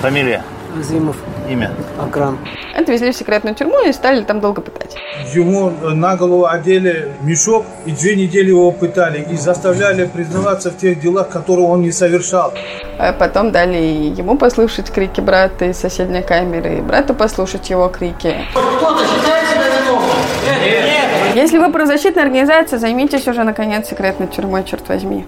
Фамилия? Азимов. Имя? Акрам. Отвезли в секретную тюрьму и стали там долго пытать. Ему на голову одели мешок и две недели его пытали и заставляли признаваться в тех делах, которые он не совершал. А потом дали ему послушать крики брата из соседней камеры, и брату послушать его крики. Кто-то считает себя виновным? Нет, нет. Если вы правозащитная организация, займитесь уже, наконец, секретной тюрьмой, черт возьми.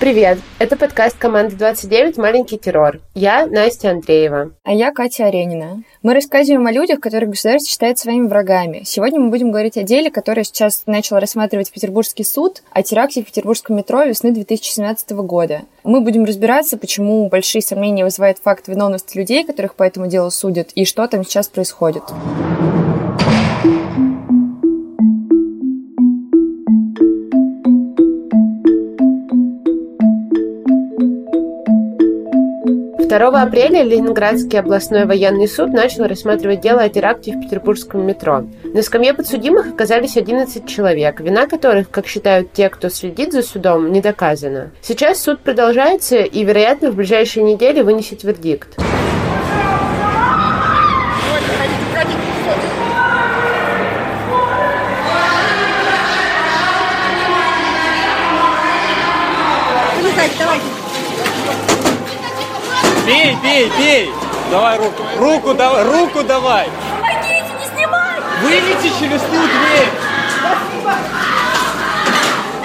Привет! Это подкаст команды 29 «Маленький террор». Я Настя Андреева. А я Катя Аренина. Мы рассказываем о людях, которых государство считает своими врагами. Сегодня мы будем говорить о деле, которое сейчас начал рассматривать Петербургский суд о теракте в петербургском метро весны 2017 года. Мы будем разбираться, почему большие сомнения вызывает факт виновности людей, которых по этому делу судят, и что там сейчас происходит. 2 апреля Ленинградский областной военный суд начал рассматривать дело о теракте в петербургском метро. На скамье подсудимых оказались 11 человек, вина которых, как считают те, кто следит за судом, не доказана. Сейчас суд продолжается и, вероятно, в ближайшие недели вынесет вердикт. Бей, бей, бей! Давай руку. Руку давай, руку давай! Помогите, не снимай! Вылети через ту дверь!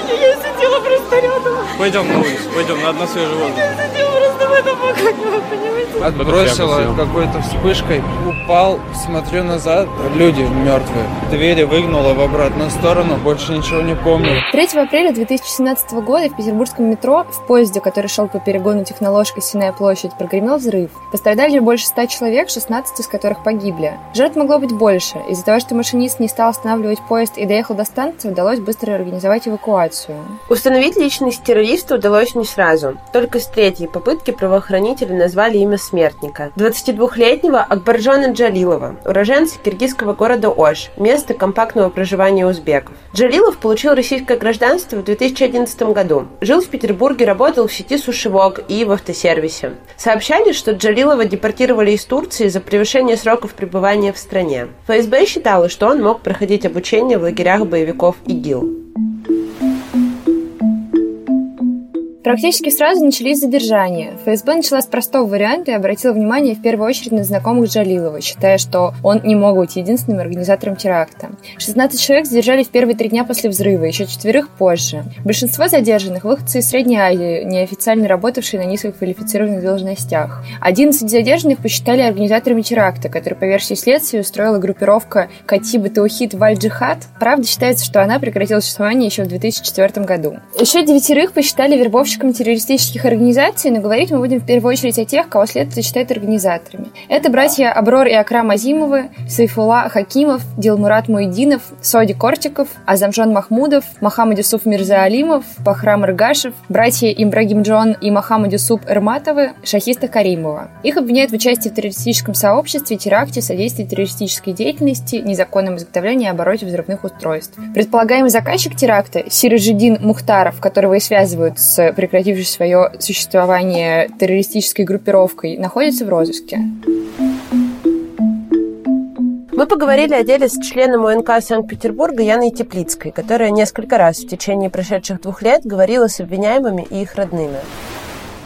Я сидела просто рядом. Пойдем на улицу, пойдем, надо на свежий воздух. Я сидела просто в этом окне, понимаете? Отбросила какой-то вспышкой, упал, смотрю назад, люди мертвые. Двери выгнула в обратную сторону, больше ничего не помню. 3 апреля 2017 года в петербургском метро в поезде, который шел по перегону Техноложка Синая площадь, прогремел взрыв. Пострадали больше 100 человек, 16 из которых погибли. Жертв могло быть больше. Из-за того, что машинист не стал останавливать поезд и доехал до станции, удалось быстро организовать эвакуацию. Установить личность террориста удалось не сразу. Только с третьей попытки правоохранители назвали имя смертника. 22-летнего Акбаржона Джалилова, уроженца киргизского города Ош, место компактного проживания узбеков. Джалилов получил российское гражданство в 2011 году. Жил в Петербурге, работал в сети сушевок и в автосервисе. Сообщали, что Джалилова депортировали из Турции за превышение сроков пребывания в стране. ФСБ считала, что он мог проходить обучение в лагерях боевиков ИГИЛ. Практически сразу начались задержания. ФСБ начала с простого варианта и обратила внимание в первую очередь на знакомых Джалилова, считая, что он не мог быть единственным организатором теракта. 16 человек задержали в первые три дня после взрыва, еще четверых позже. Большинство задержанных – выходцы из Средней Азии, неофициально работавшие на низкоквалифицированных должностях. 11 задержанных посчитали организаторами теракта, который, по версии следствия, устроила группировка Катиба Таухид Валь-Джихад. Правда, считается, что она прекратила существование еще в 2004 году. Еще девятерых посчитали вербовщиками заголовщикам террористических организаций, но говорить мы будем в первую очередь о тех, кого следствие считает организаторами. Это братья Аброр и Акрам Азимовы, Сайфула Хакимов, Дилмурат Муидинов, Соди Кортиков, Азамжон Махмудов, Махамад Юсуф Мирзаалимов, Пахрам Иргашев, братья Имбрагим Джон и Махамад Юсуп Эрматовы, Шахиста Каримова. Их обвиняют в участии в террористическом сообществе, теракте, содействии террористической деятельности, незаконном изготовлении и обороте взрывных устройств. Предполагаемый заказчик теракта Сиражидин Мухтаров, которого и связывают с прекратившей свое существование террористической группировкой, находится в розыске. Мы поговорили о деле с членом УНК Санкт-Петербурга Яной Теплицкой, которая несколько раз в течение прошедших двух лет говорила с обвиняемыми и их родными.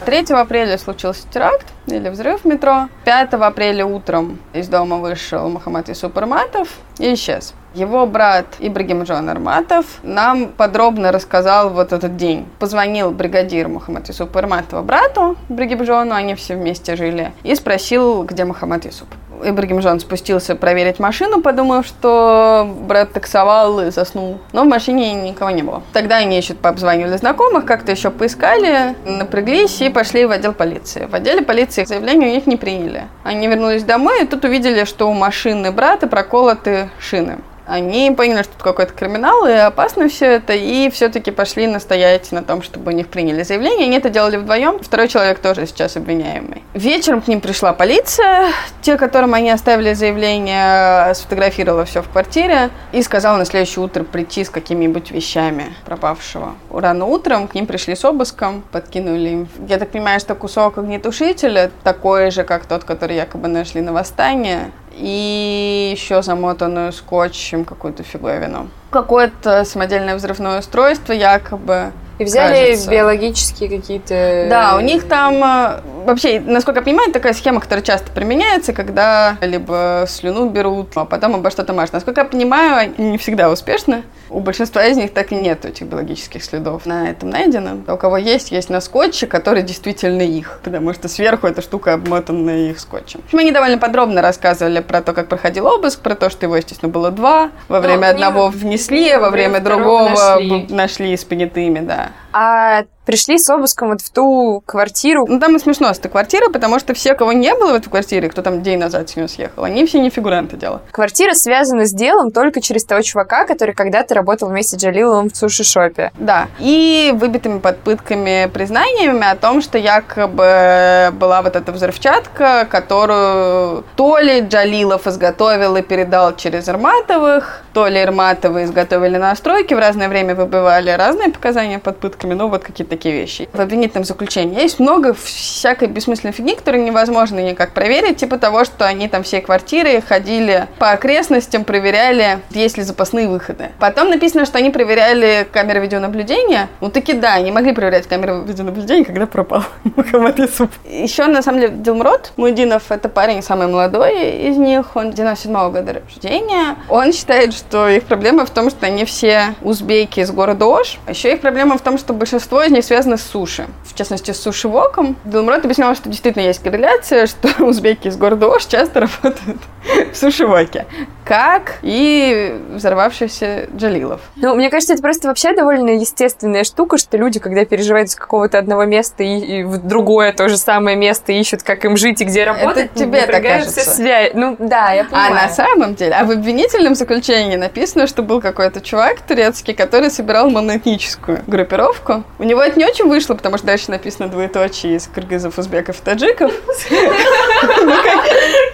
3 апреля случился теракт или взрыв в метро. 5 апреля утром из дома вышел Мухаммад Исуп Арматов и исчез. Его брат Ибрагим Джон Арматов нам подробно рассказал вот этот день. Позвонил бригадир Мухаммад Исуп Арматова брату Ибрагим Джону, они все вместе жили, и спросил, где Мухаммад Исуп. Ибрагим Джон спустился проверить машину, подумав, что брат таксовал и заснул. Но в машине никого не было. Тогда они еще позвонили знакомых, как-то еще поискали, напряглись и пошли в отдел полиции. В отделе полиции заявление у них не приняли. Они вернулись домой и тут увидели, что у машины брата проколоты шины. Они поняли, что это какой-то криминал, и опасно все это, и все-таки пошли настоять на том, чтобы у них приняли заявление. Они это делали вдвоем. Второй человек тоже сейчас обвиняемый. Вечером к ним пришла полиция. Те, которым они оставили заявление, сфотографировала все в квартире и сказала на следующее утро прийти с какими-нибудь вещами пропавшего. Рано утром к ним пришли с обыском, подкинули им, я так понимаю, что кусок огнетушителя, такой же, как тот, который якобы нашли на восстание, и еще замотанную скотчем какую-то фиговину. Какое-то самодельное взрывное устройство якобы. И взяли кажется. биологические какие-то... Да, у них там э, вообще, насколько я понимаю, такая схема, которая часто применяется, когда либо слюну берут, а потом обо что-то мажут. Насколько я понимаю, они не всегда успешны. У большинства из них так и нет этих биологических следов на этом найдено. А У кого есть, есть на скотче, который действительно их, потому что сверху эта штука обмотана их скотчем. В общем, они довольно подробно рассказывали про то, как проходил обыск, про то, что его, естественно, было два. Во время к ним- одного внесли, а во время другого нашли. нашли с понятыми, да. А пришли с обыском вот в ту квартиру. Ну, там и смешно с этой квартиры, потому что все, кого не было в этой квартире, кто там день назад с нее съехал, они все не фигуранты дела. Квартира связана с делом только через того чувака, который когда-то работал вместе с Джалиловым в суши-шопе. Да. И выбитыми под пытками признаниями о том, что якобы была вот эта взрывчатка, которую то ли Джалилов изготовил и передал через Ирматовых, то ли Ирматовы изготовили на стройке, в разное время выбивали разные показания под пытками, ну вот какие-то такие вещи. В обвинительном заключении есть много всякой бессмысленной фигни, которую невозможно никак проверить, типа того, что они там все квартиры ходили по окрестностям, проверяли, есть ли запасные выходы. Потом написано, что они проверяли камеры видеонаблюдения. Ну таки да, они могли проверять камеры видеонаблюдения, когда пропал Мухаммад Юсуп. Еще, на самом деле, Дилмрот Мудинов, это парень самый молодой из них, он 97 года рождения. Он считает, что их проблема в том, что они все узбеки из города Ош. Еще их проблема в том, что большинство из них связано с суши. В частности, с суши-воком. Дилмрот объяснял, что действительно есть корреляция, что узбеки из города Ош часто работают в суши-воке. Как и взорвавшийся Джалилов. Ну, мне кажется, это просто вообще довольно естественная штука, что люди, когда переезжают с какого-то одного места и, и в другое то же самое место ищут, как им жить и где работать, тебе так напрягают все кажется. связи. Ну, да, я А понимаю. на самом деле, а в обвинительном заключении написано, что был какой-то чувак турецкий, который собирал моноэтническую группировку. У него это не очень вышло, потому что дальше написано двоеточие из кыргызов, узбеков и таджиков.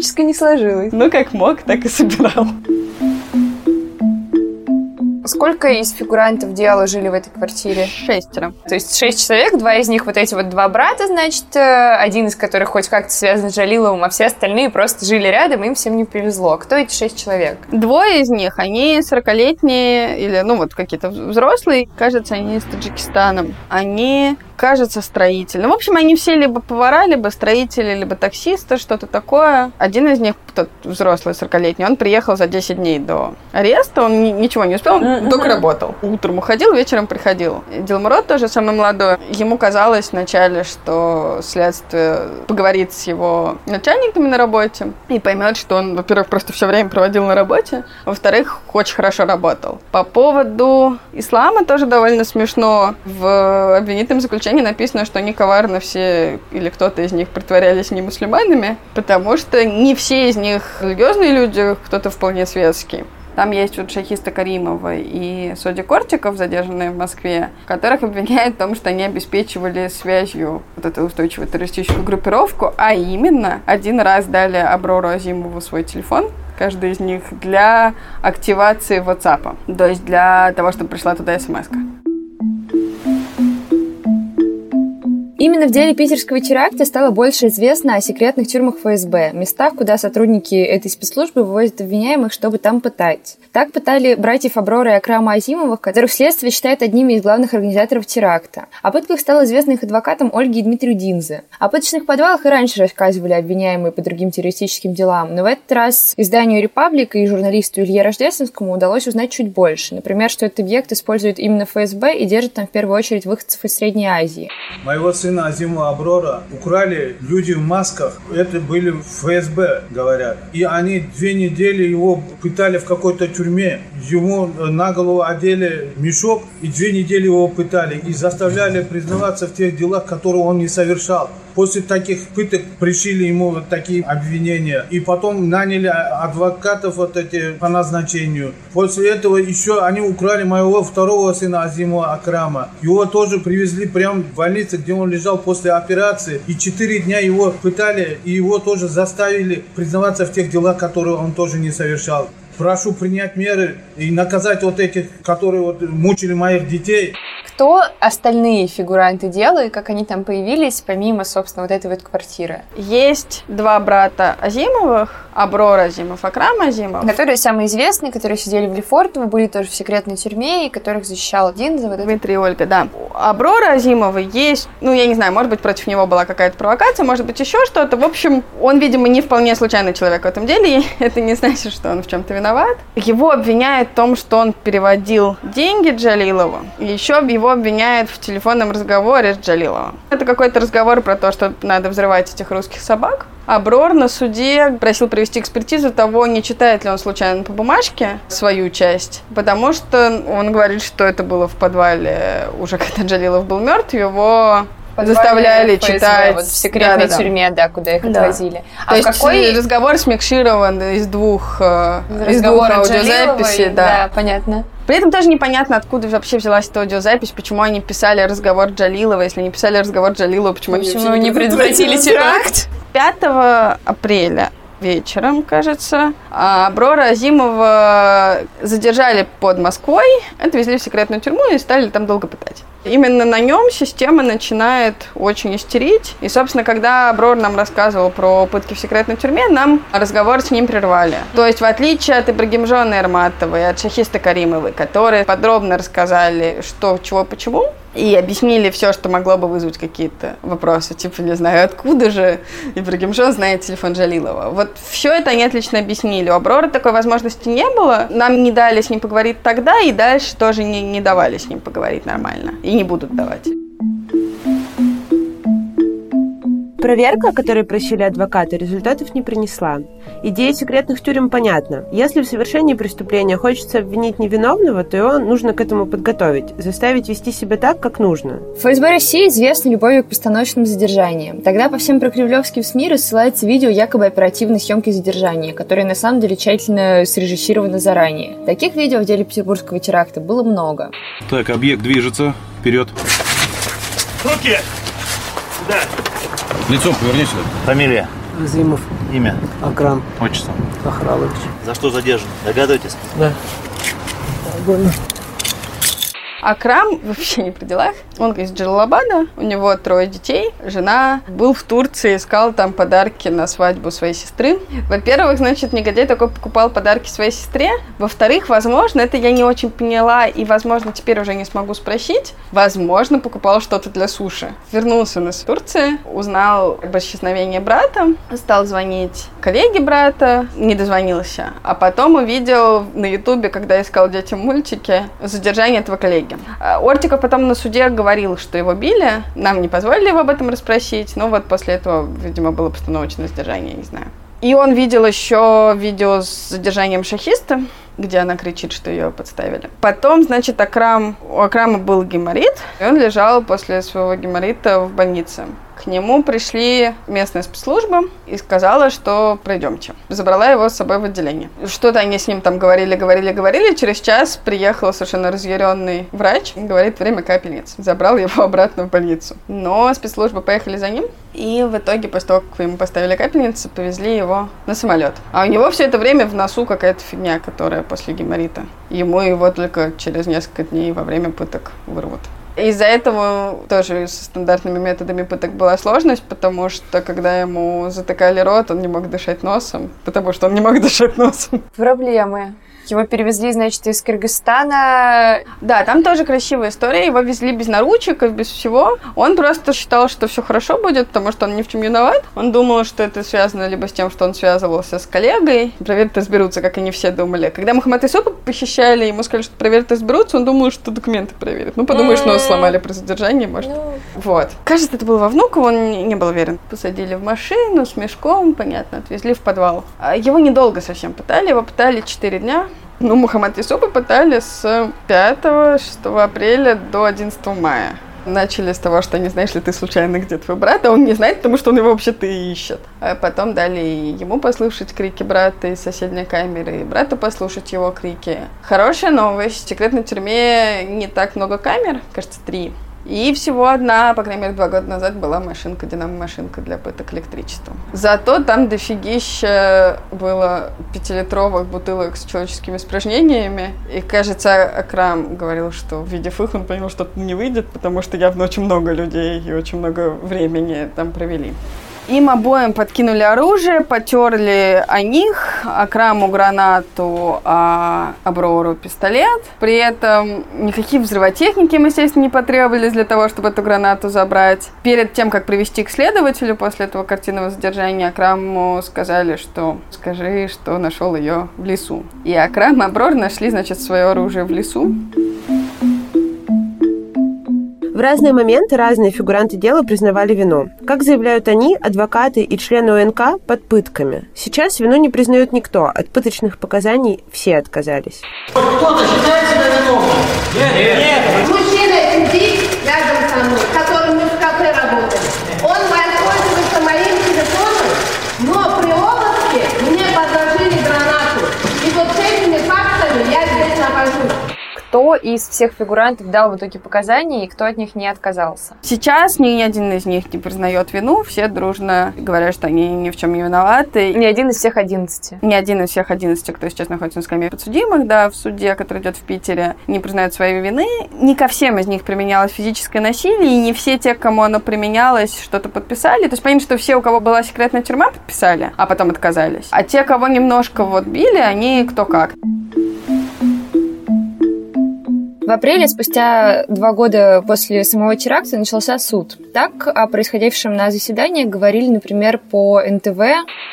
С моноэтнической не сложилось. Ну, как мог, так и собирал. Сколько из фигурантов дела жили в этой квартире? Шестеро. То есть шесть человек, два из них вот эти вот два брата, значит, э, один из которых хоть как-то связан с Джалиловым, а все остальные просто жили рядом, им всем не повезло. Кто эти шесть человек? Двое из них, они 40-летние, или, ну, вот какие-то взрослые, кажется, они из Таджикистана. Они, кажется, строители. Ну, в общем, они все либо повара, либо строители, либо таксисты, что-то такое. Один из них, тот взрослый 40-летний, он приехал за 10 дней до ареста, он ни- ничего не успел, он только работал. Утром уходил, вечером приходил. Дилмурод тоже самый молодой. Ему казалось вначале, что следствие поговорит с его начальниками на работе и поймет, что он, во-первых, просто все время проводил на работе, а во-вторых, очень хорошо работал. По поводу ислама тоже довольно смешно. В обвинительном заключении написано, что они коварно все, или кто-то из них притворялись не мусульманами, потому что не все из них религиозные люди, кто-то вполне светский. Там есть вот Шахиста Каримова и Соди Кортиков, задержанные в Москве, которых обвиняют в том, что они обеспечивали связью вот эту устойчивую террористическую группировку, а именно один раз дали Аброру Азимову свой телефон, каждый из них, для активации WhatsApp, то есть для того, чтобы пришла туда смс -ка. Именно в деле питерского теракта стало больше известно о секретных тюрьмах ФСБ, местах, куда сотрудники этой спецслужбы вывозят обвиняемых, чтобы там пытать. Так пытали братьев Аброра и Акрама Азимовых, которых следствие считает одними из главных организаторов теракта. О пытках стало известно их адвокатам Ольге и Дмитрию Динзе. О пыточных подвалах и раньше рассказывали обвиняемые по другим террористическим делам, но в этот раз изданию «Репаблика» и журналисту Илье Рождественскому удалось узнать чуть больше. Например, что этот объект использует именно ФСБ и держит там в первую очередь выходцев из Средней Азии. Моего сына Азима Аброра украли люди в масках. Это были ФСБ, говорят. И они две недели его пытали в какой-то тюрьме. Ему на голову одели мешок и две недели его пытали. И заставляли признаваться в тех делах, которые он не совершал. После таких пыток пришили ему вот такие обвинения. И потом наняли адвокатов вот эти по назначению. После этого еще они украли моего второго сына Азимова Акрама. Его тоже привезли прямо в больницу, где он лежал после операции. И четыре дня его пытали, и его тоже заставили признаваться в тех делах, которые он тоже не совершал. Прошу принять меры и наказать вот этих, которые вот мучили моих детей. Кто остальные фигуранты дела и как они там появились, помимо, собственно, вот этой вот квартиры? Есть два брата Азимовых, Аброр Азимов, Акрам Азимов. Которые самые известные, которые сидели в Лефортово, были тоже в секретной тюрьме, и которых защищал один за вот это. Дмитрий и Ольга, да. У Аброра Азимова есть, ну, я не знаю, может быть, против него была какая-то провокация, может быть, еще что-то. В общем, он, видимо, не вполне случайный человек в этом деле, и это не значит, что он в чем-то виноват. Его обвиняют в том, что он переводил деньги Джалилову, и еще его обвиняют в телефонном разговоре с Джалиловым. Это какой-то разговор про то, что надо взрывать этих русских собак. Аброр на суде просил провести экспертизу того, не читает ли он случайно по бумажке свою часть, потому что он говорит, что это было в подвале уже когда Джалилов был мертв, его заставляли ФСБ, читать. Вот в секретной Да-да-да. тюрьме, да, куда их Да. отвозили. То а есть какой разговор смикширован из двух, э, из двух аудиозаписей, да. да, понятно. При этом тоже непонятно, откуда вообще взялась эта аудиозапись, почему они писали разговор Джалилова, если они писали разговор Джалилова, почему, они Почему не предотвратили теракт? 5 апреля вечером, кажется, а Брора Азимова задержали под Москвой, отвезли в секретную тюрьму и стали там долго пытать. Именно на нем система начинает очень истерить. И, собственно, когда Брор нам рассказывал про пытки в секретной тюрьме, нам разговор с ним прервали. То есть, в отличие от Ибрагимжона и от Шахиста Каримовой, которые подробно рассказали, что, чего, почему, и объяснили все, что могло бы вызвать какие-то вопросы, типа, не знаю, откуда же Ибрагимжон знает телефон Джалилова. Вот все это они отлично объяснили. У Аброра такой возможности не было. Нам не дали с ним поговорить тогда, и дальше тоже не, не давали с ним поговорить нормально. Не будут давать. Проверка, которой просили адвокаты, результатов не принесла. Идея секретных тюрем понятна. Если в совершении преступления хочется обвинить невиновного, то его нужно к этому подготовить, заставить вести себя так, как нужно. ФСБ России известна любовью к постановочным задержаниям. Тогда по всем прокремлевским СМИ рассылается видео якобы оперативной съемки задержания, которое на самом деле тщательно срежиссировано заранее. Таких видео в деле петербургского теракта было много. Так, объект движется. Вперед. Руки! Сюда! Лицом поверни сюда. Фамилия, Азимов имя, Акрам отчество. Ахралович. За что задержан? Догадываетесь? Да. Огонь. Акрам вообще не при делах. Он из Джалалабада, у него трое детей, жена. Был в Турции, искал там подарки на свадьбу своей сестры. Во-первых, значит, негодяй такой покупал подарки своей сестре. Во-вторых, возможно, это я не очень поняла, и, возможно, теперь уже не смогу спросить. Возможно, покупал что-то для суши. Вернулся он из Турции, узнал об исчезновении брата, стал звонить коллеге брата, не дозвонился. А потом увидел на ютубе, когда искал детям мультики, задержание этого коллеги. А, Ортиков потом на суде говорил, что его били. Нам не позволили его об этом расспросить. Но вот после этого, видимо, было постановочное задержание, не знаю. И он видел еще видео с задержанием шахиста, где она кричит, что ее подставили. Потом, значит, Акрам, у Акрама был геморрит, и он лежал после своего геморрита в больнице. К нему пришли местная спецслужба и сказала, что пройдемте. Забрала его с собой в отделение. Что-то они с ним там говорили, говорили, говорили. Через час приехал совершенно разъяренный врач говорит, время капельниц. Забрал его обратно в больницу. Но спецслужбы поехали за ним, и в итоге, после того, как ему поставили капельницы, повезли его на самолет. А у него все это время в носу какая-то фигня, которая после геморрита. Ему его только через несколько дней во время пыток вырвут. Из-за этого тоже со стандартными методами пыток была сложность, потому что когда ему затыкали рот, он не мог дышать носом, потому что он не мог дышать носом. Проблемы. Его перевезли, значит, из Кыргызстана. Да, там тоже красивая история. Его везли без наручников, без всего. Он просто считал, что все хорошо будет, потому что он ни в чем виноват. Он думал, что это связано либо с тем, что он связывался с коллегой. Проверят разберутся, как они все думали. Когда Мухаммад Исупа похищали, ему сказали, что проверят разберутся, он думал, что документы проверят. Ну, подумаешь, нос сломали при задержании, может. Вот. Кажется, это был во Внуково, он не- не был уверен. Посадили в машину с мешком, понятно, отвезли в подвал. А Его недолго совсем пытали, его пытали 4 дня. Ну, Мухаммад Исупа пытали с 5-6 апреля до 11 мая. Начали с того, что не знаешь ли ты случайно, где твой брат, а он не знает, потому что он его вообще-то и ищет. А потом дали ему послушать крики брата из соседней камеры, и брату послушать его крики. Хорошая новость. В секретной тюрьме не так много камер, кажется, три. И всего одна, по крайней мере, два года назад была машинка, динамо-машинка для пыток электричеством. Зато там дофигища было пятилитровых бутылок с человеческими испражнениями. И, кажется, Акрам говорил, что, увидев их, он понял, что не выйдет, потому что явно очень много людей и очень много времени там провели. Им обоим подкинули оружие, потерли о них, Акраму гранату, а Аброру пистолет. При этом никакие взрывотехники им, естественно, не потребовались для того, чтобы эту гранату забрать. Перед тем, как привести к следователю после этого картинного задержания, Акраму сказали, что скажи, что нашел ее в лесу. И Акрам и Аброр нашли, значит, свое оружие в лесу. В разные моменты разные фигуранты дела признавали вину. Как заявляют они, адвокаты и члены УНК под пытками. Сейчас вину не признают никто. От пыточных показаний все отказались. Кто-то считает себя виновным? Нет, нет. Мужчина сидит рядом со мной, который мы в кафе работали. Он воспользуется моим телефоном, но при обыске мне подложили гранату. И вот с этими фактами я здесь нахожусь кто из всех фигурантов дал в итоге показания и кто от них не отказался? Сейчас ни один из них не признает вину, все дружно говорят, что они ни в чем не виноваты. Ни один из всех одиннадцати. Ни один из всех одиннадцати, кто сейчас находится на скамье подсудимых, да, в суде, который идет в Питере, не признают своей вины. Не ко всем из них применялось физическое насилие, и не все те, кому оно применялось, что-то подписали. То есть понятно, что все, у кого была секретная тюрьма, подписали, а потом отказались. А те, кого немножко вот били, они кто как. В апреле, спустя два года после самого теракта, начался суд. Так о происходившем на заседании говорили, например, по НТВ.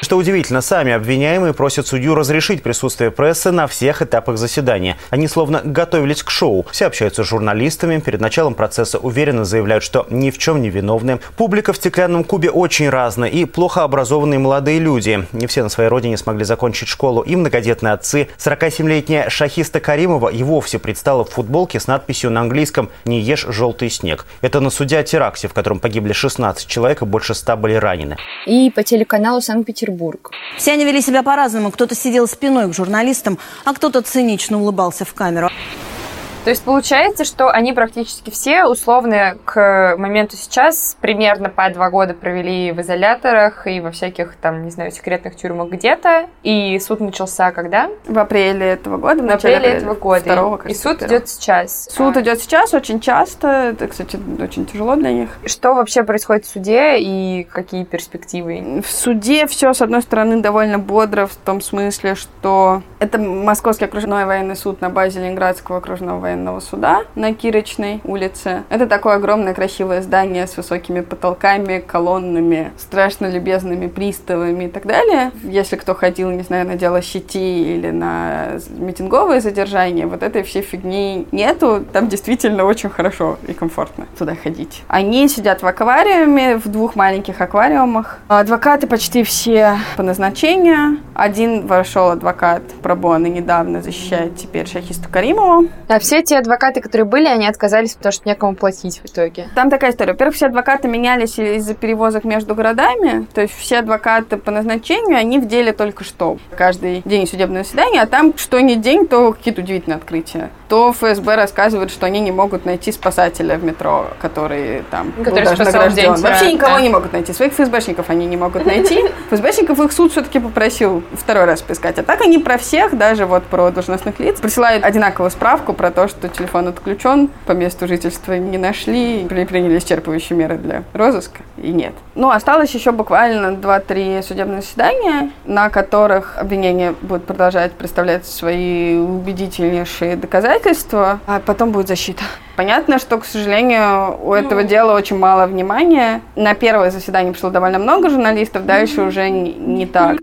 Что удивительно, сами обвиняемые просят судью разрешить присутствие прессы на всех этапах заседания. Они словно готовились к шоу. Все общаются с журналистами, перед началом процесса уверенно заявляют, что ни в чем не виновны. Публика в стеклянном кубе очень разная и плохо образованные молодые люди. Не все на своей родине смогли закончить школу. И многодетные отцы. 47-летняя Шахиста Каримова и вовсе предстала в футбол футболке с надписью на английском «Не ешь желтый снег». Это на суде о теракте, в котором погибли 16 человек и больше 100 были ранены. И по телеканалу «Санкт-Петербург». Все они вели себя по-разному. Кто-то сидел спиной к журналистам, а кто-то цинично улыбался в камеру. То есть получается, что они практически все условно к моменту сейчас примерно по два года провели в изоляторах и во всяких там, не знаю, секретных тюрьмах где-то. И суд начался когда? В апреле этого года. В, апреле, апреля этого года. Второго, и суд идет сейчас. Суд а... идет сейчас очень часто. Это, кстати, очень тяжело для них. Что вообще происходит в суде и какие перспективы? В суде все, с одной стороны, довольно бодро в том смысле, что это Московский окружной военный суд на базе Ленинградского окружного военного военного суда на Кирочной улице. Это такое огромное красивое здание с высокими потолками, колоннами, страшно любезными приставами и так далее. Если кто ходил, не знаю, на дело щити или на митинговые задержания, вот этой всей фигни нету. Там действительно очень хорошо и комфортно туда ходить. Они сидят в аквариуме, в двух маленьких аквариумах. Адвокаты почти все по назначению. Один вошел адвокат пробоны недавно защищает теперь Шахисту Каримову. А все те адвокаты, которые были, они отказались, потому что некому платить в итоге. Там такая история. Во-первых, все адвокаты менялись из-за перевозок между городами. То есть все адвокаты по назначению, они в деле только что. Каждый день судебное заседание, а там что ни день, то какие-то удивительные открытия. То ФСБ рассказывает, что они не могут найти спасателя в метро, который там который был даже награжден. День, Вообще да, никого да. не могут найти. Своих ФСБшников они не могут найти. ФСБшников их суд все-таки попросил второй раз поискать. А так они про всех, даже вот про должностных лиц, присылают одинаковую справку про то, что телефон отключен, по месту жительства не нашли, приняли исчерпывающие меры для розыска, и нет. Ну, осталось еще буквально 2-3 судебных заседания, на которых обвинение будет продолжать представлять свои убедительнейшие доказательства, а потом будет защита. Понятно, что, к сожалению, у этого дела очень мало внимания. На первое заседание пришло довольно много журналистов, дальше уже не, не так.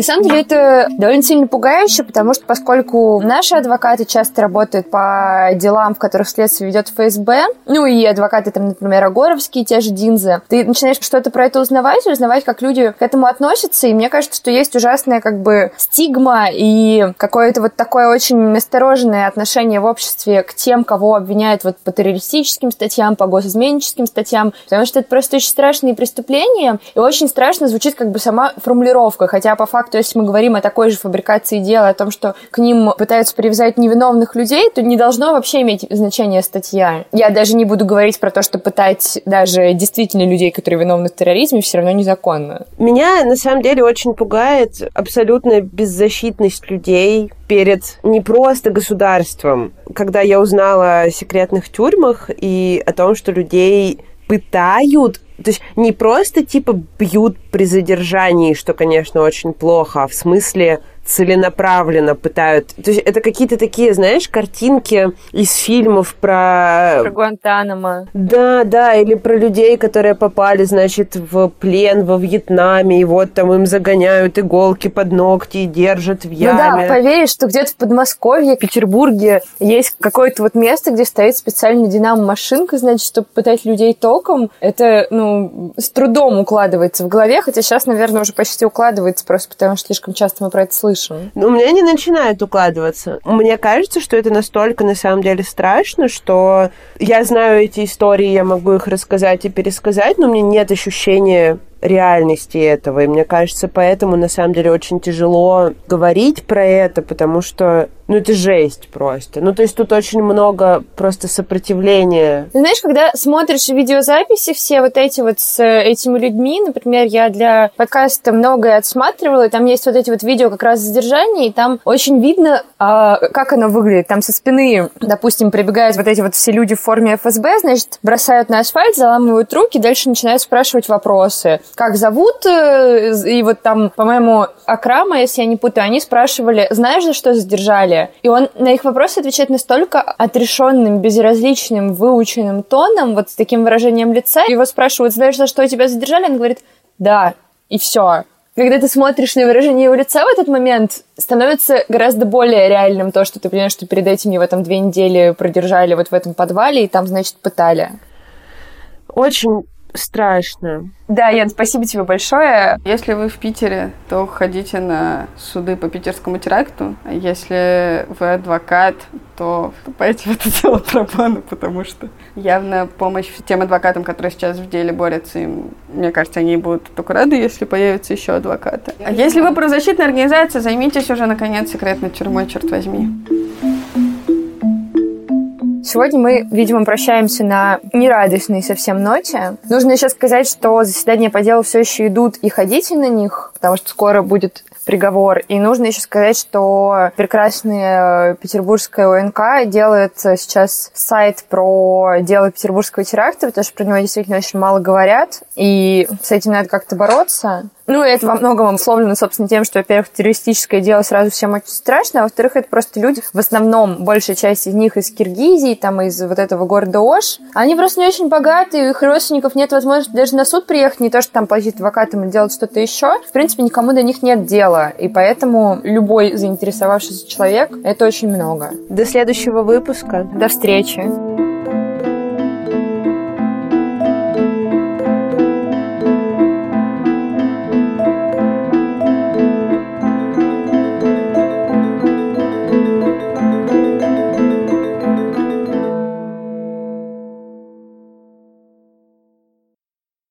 На самом деле это довольно сильно пугающе, потому что поскольку наши адвокаты часто работают по делам, в которых следствие ведет ФСБ, ну и адвокаты там, например, Агоровские, те же Динзы, ты начинаешь что-то про это узнавать, узнавать, как люди к этому относятся, и мне кажется, что есть ужасная как бы стигма и какое-то вот такое очень настороженное отношение в обществе к тем, кого обвиняют вот по террористическим статьям, по госизменническим статьям, потому что это просто очень страшные преступления, и очень страшно звучит как бы сама формулировка, хотя по факту, если мы говорим о такой же фабрикации дела, о том, что к ним пытаются привязать невиновных людей, то не должно вообще иметь значение статья. Я даже не буду говорить про то, что пытать даже действительно людей, которые виновны в терроризме, все равно незаконно. Меня на самом деле очень пугает абсолютная беззащитность людей перед не просто государством. Когда я узнала о секретных тюрьмах и о том, что людей пытают то есть не просто типа бьют при задержании, что, конечно, очень плохо, а в смысле целенаправленно пытают. То есть это какие-то такие, знаешь, картинки из фильмов про... Про Гуантанамо. Да, да, или про людей, которые попали, значит, в плен во Вьетнаме, и вот там им загоняют иголки под ногти и держат в яме. Ну да, поверишь, что где-то в Подмосковье, Петербурге есть какое-то вот место, где стоит специальная динамо-машинка, значит, чтобы пытать людей током. Это, ну, с трудом укладывается в голове, хотя сейчас, наверное, уже почти укладывается, просто потому что слишком часто мы про это слышим слышим. Ну, у меня не начинает укладываться. Мне кажется, что это настолько на самом деле страшно, что я знаю эти истории, я могу их рассказать и пересказать, но у меня нет ощущения реальности этого. И мне кажется, поэтому на самом деле очень тяжело говорить про это, потому что ну, это жесть просто. Ну, то есть тут очень много просто сопротивления. Знаешь, когда смотришь видеозаписи все вот эти вот с этими людьми, например, я для подкаста многое отсматривала, и там есть вот эти вот видео как раз задержания, и там очень видно, а, как оно выглядит. Там со спины, допустим, прибегают вот эти вот все люди в форме ФСБ, значит, бросают на асфальт, заламывают руки, дальше начинают спрашивать вопросы. Как зовут? э, И вот там, по-моему, Акрама, если я не путаю, они спрашивали, знаешь, за что задержали? И он на их вопросы отвечает настолько отрешенным, безразличным, выученным тоном, вот с таким выражением лица. Его спрашивают, знаешь, за что тебя задержали? Он говорит, да, и все. Когда ты смотришь на выражение его лица в этот момент, становится гораздо более реальным то, что ты понимаешь, что перед этим его там две недели продержали вот в этом подвале и там, значит, пытали. Очень страшно. Да, Ян, спасибо тебе большое. Если вы в Питере, то ходите на суды по питерскому теракту. Если вы адвокат, то вступайте в это дело пробану, потому что явно помощь тем адвокатам, которые сейчас в деле борются, им, мне кажется, они будут только рады, если появятся еще адвокаты. А если вы правозащитная организация, займитесь уже, наконец, секретной тюрьмой, черт возьми. Сегодня мы, видимо, прощаемся на нерадостной совсем ноте. Нужно еще сказать, что заседания по делу все еще идут и ходите на них, потому что скоро будет приговор. И нужно еще сказать, что прекрасная петербургская ОНК делает сейчас сайт про дело петербургского теракта, потому что про него действительно очень мало говорят, и с этим надо как-то бороться. Ну, и это во многом обусловлено, собственно, тем, что, во-первых, террористическое дело сразу всем очень страшно, а во-вторых, это просто люди, в основном, большая часть из них из Киргизии, там, из вот этого города Ош. Они просто не очень богатые, у их родственников нет возможности даже на суд приехать, не то, что там платить адвокатам или делать что-то еще. В принципе, никому до них нет дела, и поэтому любой заинтересовавшийся человек — это очень много. До следующего выпуска. До встречи.